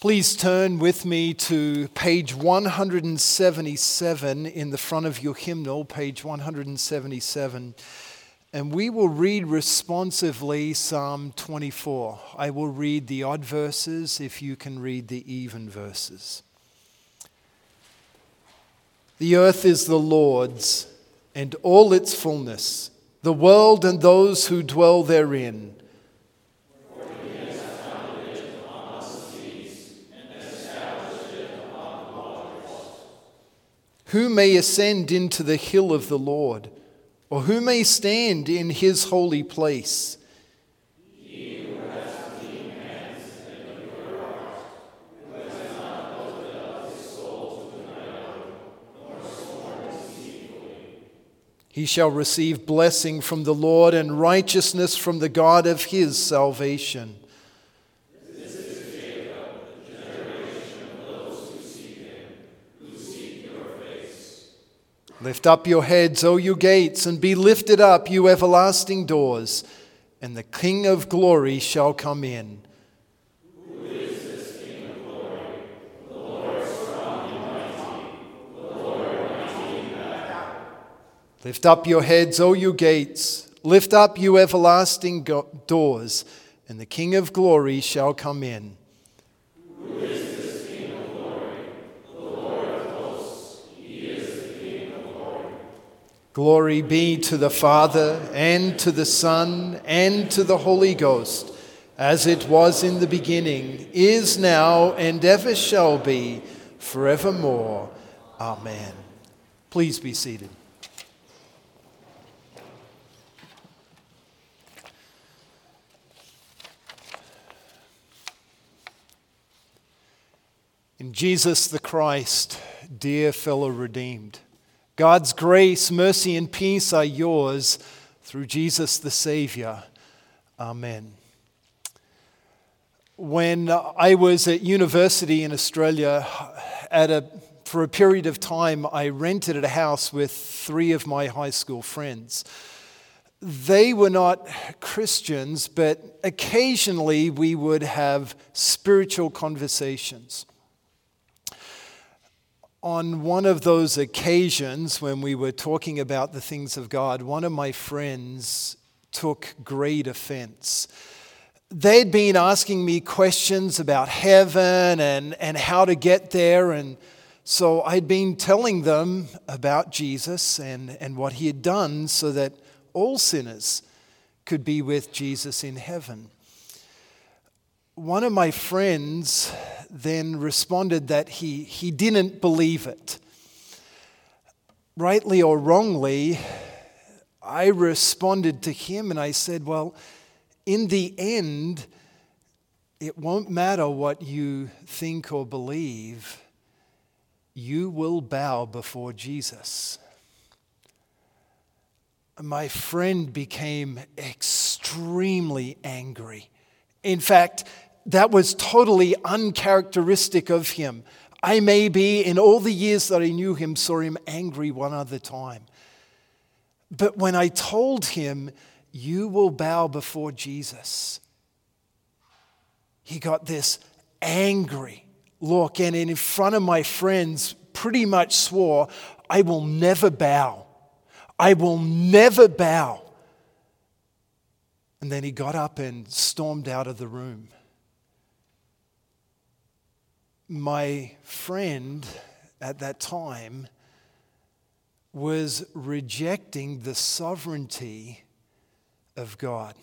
Please turn with me to page 177 in the front of your hymnal, page 177, and we will read responsively Psalm 24. I will read the odd verses if you can read the even verses. The earth is the Lord's and all its fullness, the world and those who dwell therein. Who may ascend into the hill of the Lord, or who may stand in his holy place? He shall receive blessing from the Lord and righteousness from the God of his salvation. Lift up your heads, O you gates, and be lifted up, you everlasting doors, and the King of glory shall come in. Lift up your heads, O you gates. Lift up, you everlasting go- doors, and the King of glory shall come in. Glory be to the Father, and to the Son, and to the Holy Ghost, as it was in the beginning, is now, and ever shall be, forevermore. Amen. Please be seated. In Jesus the Christ, dear fellow redeemed. God's grace, mercy, and peace are yours through Jesus the Savior. Amen. When I was at university in Australia, at a, for a period of time, I rented a house with three of my high school friends. They were not Christians, but occasionally we would have spiritual conversations on one of those occasions when we were talking about the things of God, one of my friends took great offense. They'd been asking me questions about heaven and, and how to get there. And so I'd been telling them about Jesus and, and what he had done so that all sinners could be with Jesus in heaven. One of my friends then responded that he, he didn't believe it. Rightly or wrongly, I responded to him and I said, Well, in the end, it won't matter what you think or believe, you will bow before Jesus. My friend became extremely angry. In fact, that was totally uncharacteristic of him. I may be, in all the years that I knew him, saw him angry one other time. But when I told him, You will bow before Jesus, he got this angry look and in front of my friends pretty much swore, I will never bow. I will never bow. And then he got up and stormed out of the room my friend at that time was rejecting the sovereignty of God.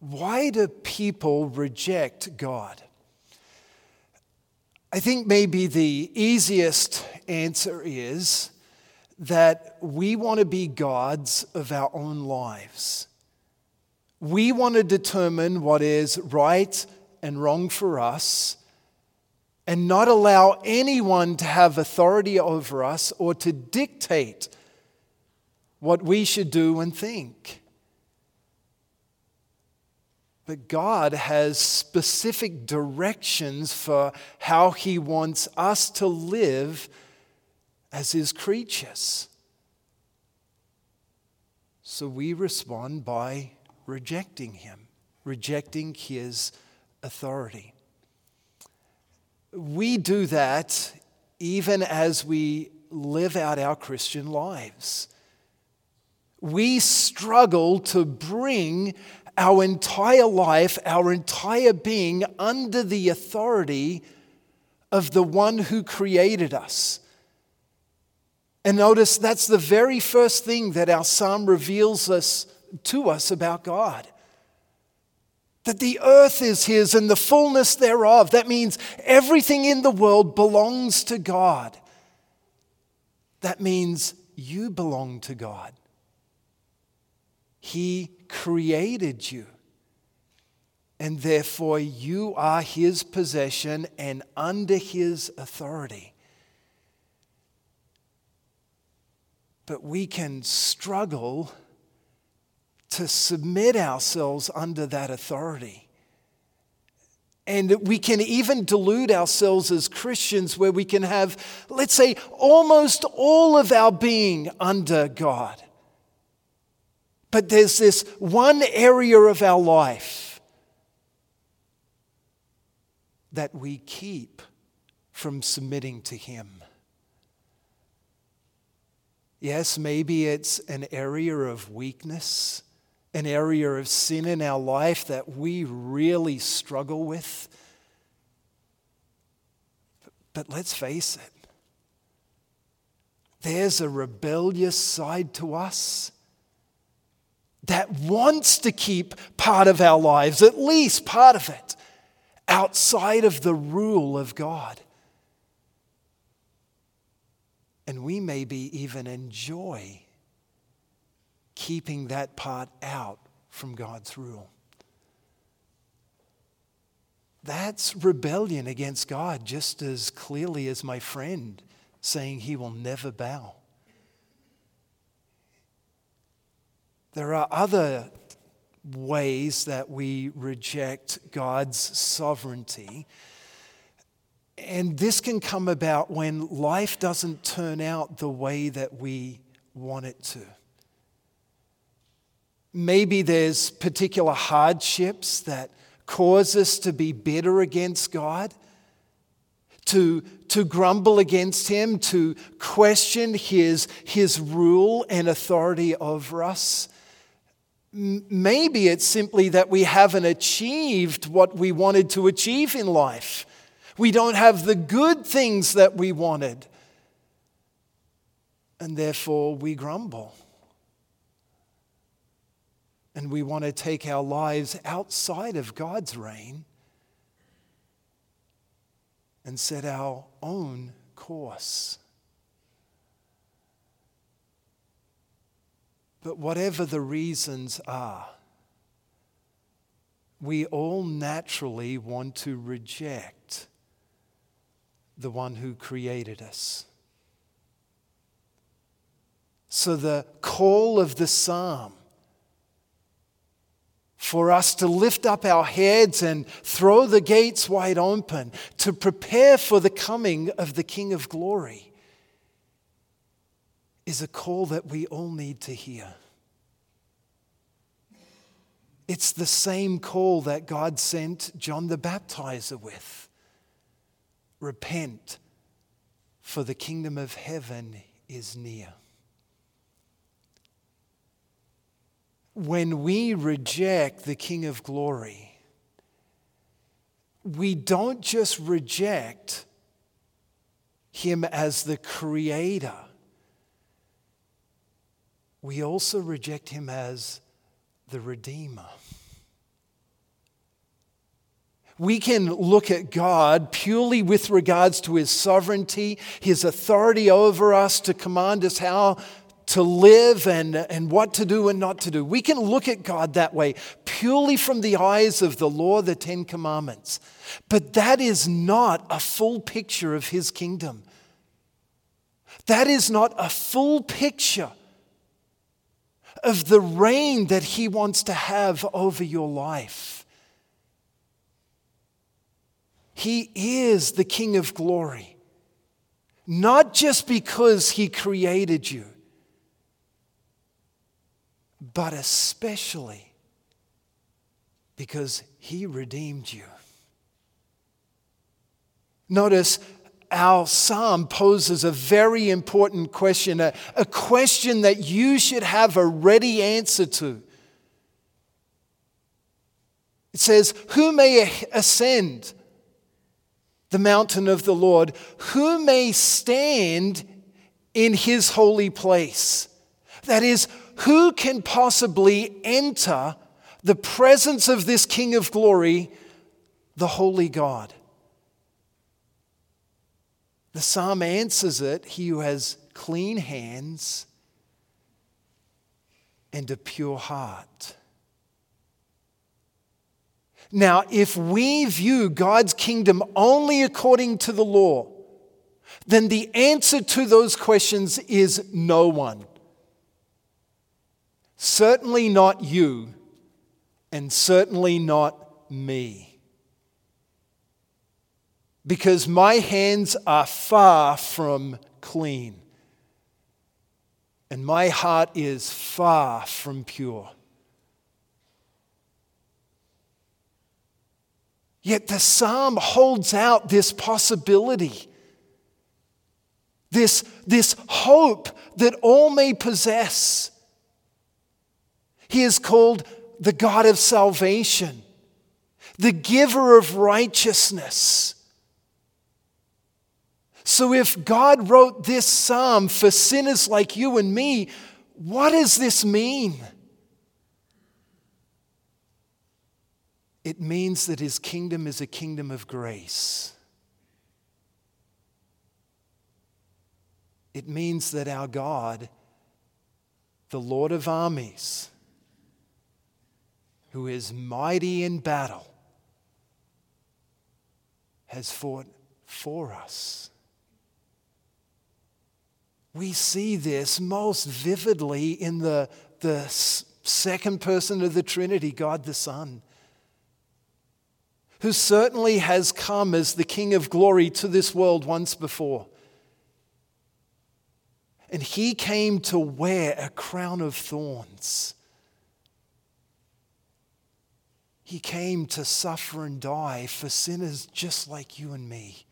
Why do people reject God? I think maybe the easiest answer is that we want to be gods of our own lives. We want to determine what is right and wrong for us and not allow anyone to have authority over us or to dictate what we should do and think. But God has specific directions for how He wants us to live as His creatures. So we respond by rejecting Him, rejecting His authority. We do that even as we live out our Christian lives. We struggle to bring our entire life, our entire being under the authority of the one who created us. And notice that's the very first thing that our psalm reveals us to us about God. That the earth is his and the fullness thereof. That means everything in the world belongs to God. That means you belong to God. He created you. And therefore, you are his possession and under his authority. But we can struggle to submit ourselves under that authority. And we can even delude ourselves as Christians where we can have, let's say, almost all of our being under God. But there's this one area of our life that we keep from submitting to Him. Yes, maybe it's an area of weakness, an area of sin in our life that we really struggle with. But let's face it, there's a rebellious side to us that wants to keep part of our lives, at least part of it, outside of the rule of God. And we maybe even enjoy keeping that part out from God's rule. That's rebellion against God, just as clearly as my friend saying he will never bow. There are other ways that we reject God's sovereignty. And this can come about when life doesn't turn out the way that we want it to. Maybe there's particular hardships that cause us to be bitter against God, to, to grumble against Him, to question His, his rule and authority over us. Maybe it's simply that we haven't achieved what we wanted to achieve in life. We don't have the good things that we wanted. And therefore we grumble. And we want to take our lives outside of God's reign and set our own course. But whatever the reasons are, we all naturally want to reject the one who created us. So, the call of the psalm for us to lift up our heads and throw the gates wide open, to prepare for the coming of the King of glory is a call that we all need to hear. It's the same call that God sent John the Baptizer with repent, for the kingdom of heaven is near. When we reject the King of glory, we don't just reject him as the creator we also reject him as the Redeemer. We can look at God purely with regards to his sovereignty, his authority over us to command us how to live and, and what to do and not to do. We can look at God that way, purely from the eyes of the law, the Ten Commandments. But that is not a full picture of his kingdom. That is not a full picture of the reign that He wants to have over your life. He is the King of glory, not just because He created you, but especially because He redeemed you. Notice our psalm poses a very important question, a, a question that you should have a ready answer to. It says, Who may ascend the mountain of the Lord? Who may stand in his holy place? That is, who can possibly enter the presence of this King of glory, the holy God? The psalm answers it He who has clean hands and a pure heart. Now, if we view God's kingdom only according to the law, then the answer to those questions is no one. Certainly not you, and certainly not me because my hands are far from clean, and my heart is far from pure. Yet the psalm holds out this possibility, this, this hope that all may possess. He is called the God of salvation, the giver of righteousness so, if God wrote this psalm for sinners like you and me, what does this mean? It means that his kingdom is a kingdom of grace. It means that our God, the Lord of armies, who is mighty in battle, has fought for us. We see this most vividly in the, the second person of the Trinity, God the Son, who certainly has come as the King of glory to this world once before. And he came to wear a crown of thorns. He came to suffer and die for sinners just like you and me.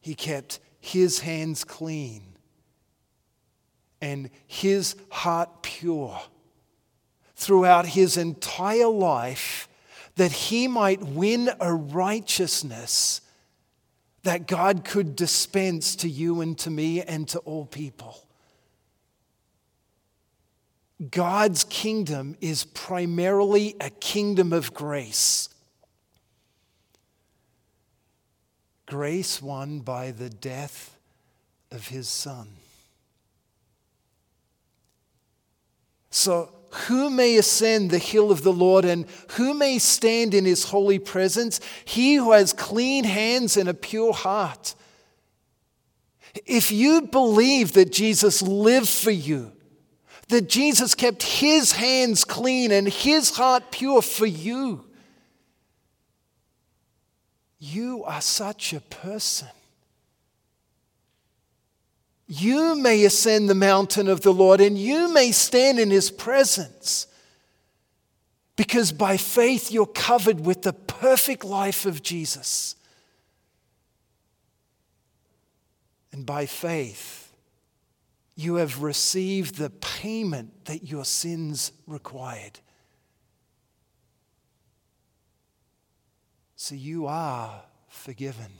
He kept his hands clean and his heart pure throughout his entire life that he might win a righteousness that God could dispense to you and to me and to all people. God's kingdom is primarily a kingdom of grace. grace won by the death of his son. So, who may ascend the hill of the Lord and who may stand in his holy presence? He who has clean hands and a pure heart. If you believe that Jesus lived for you, that Jesus kept his hands clean and his heart pure for you, you are such a person. You may ascend the mountain of the Lord and you may stand in his presence. Because by faith you're covered with the perfect life of Jesus. And by faith, you have received the payment that your sins required. So you are forgiven.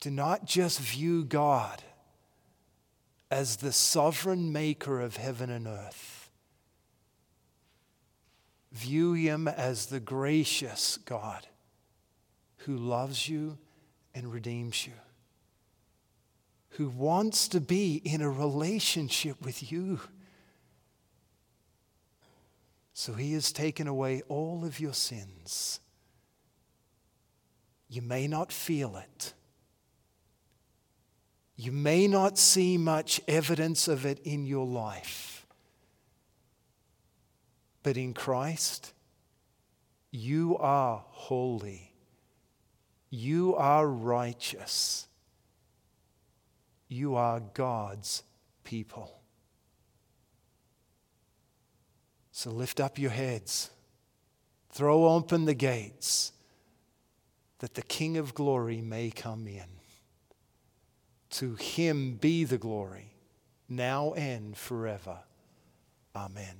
Do not just view God as the sovereign maker of heaven and earth. View him as the gracious God who loves you and redeems you, who wants to be in a relationship with you. So he has taken away all of your sins. You may not feel it. You may not see much evidence of it in your life. But in Christ, you are holy. You are righteous. You are God's people. So lift up your heads, Throw open the gates that the King of glory may come in. To him be the glory, now and forever. Amen.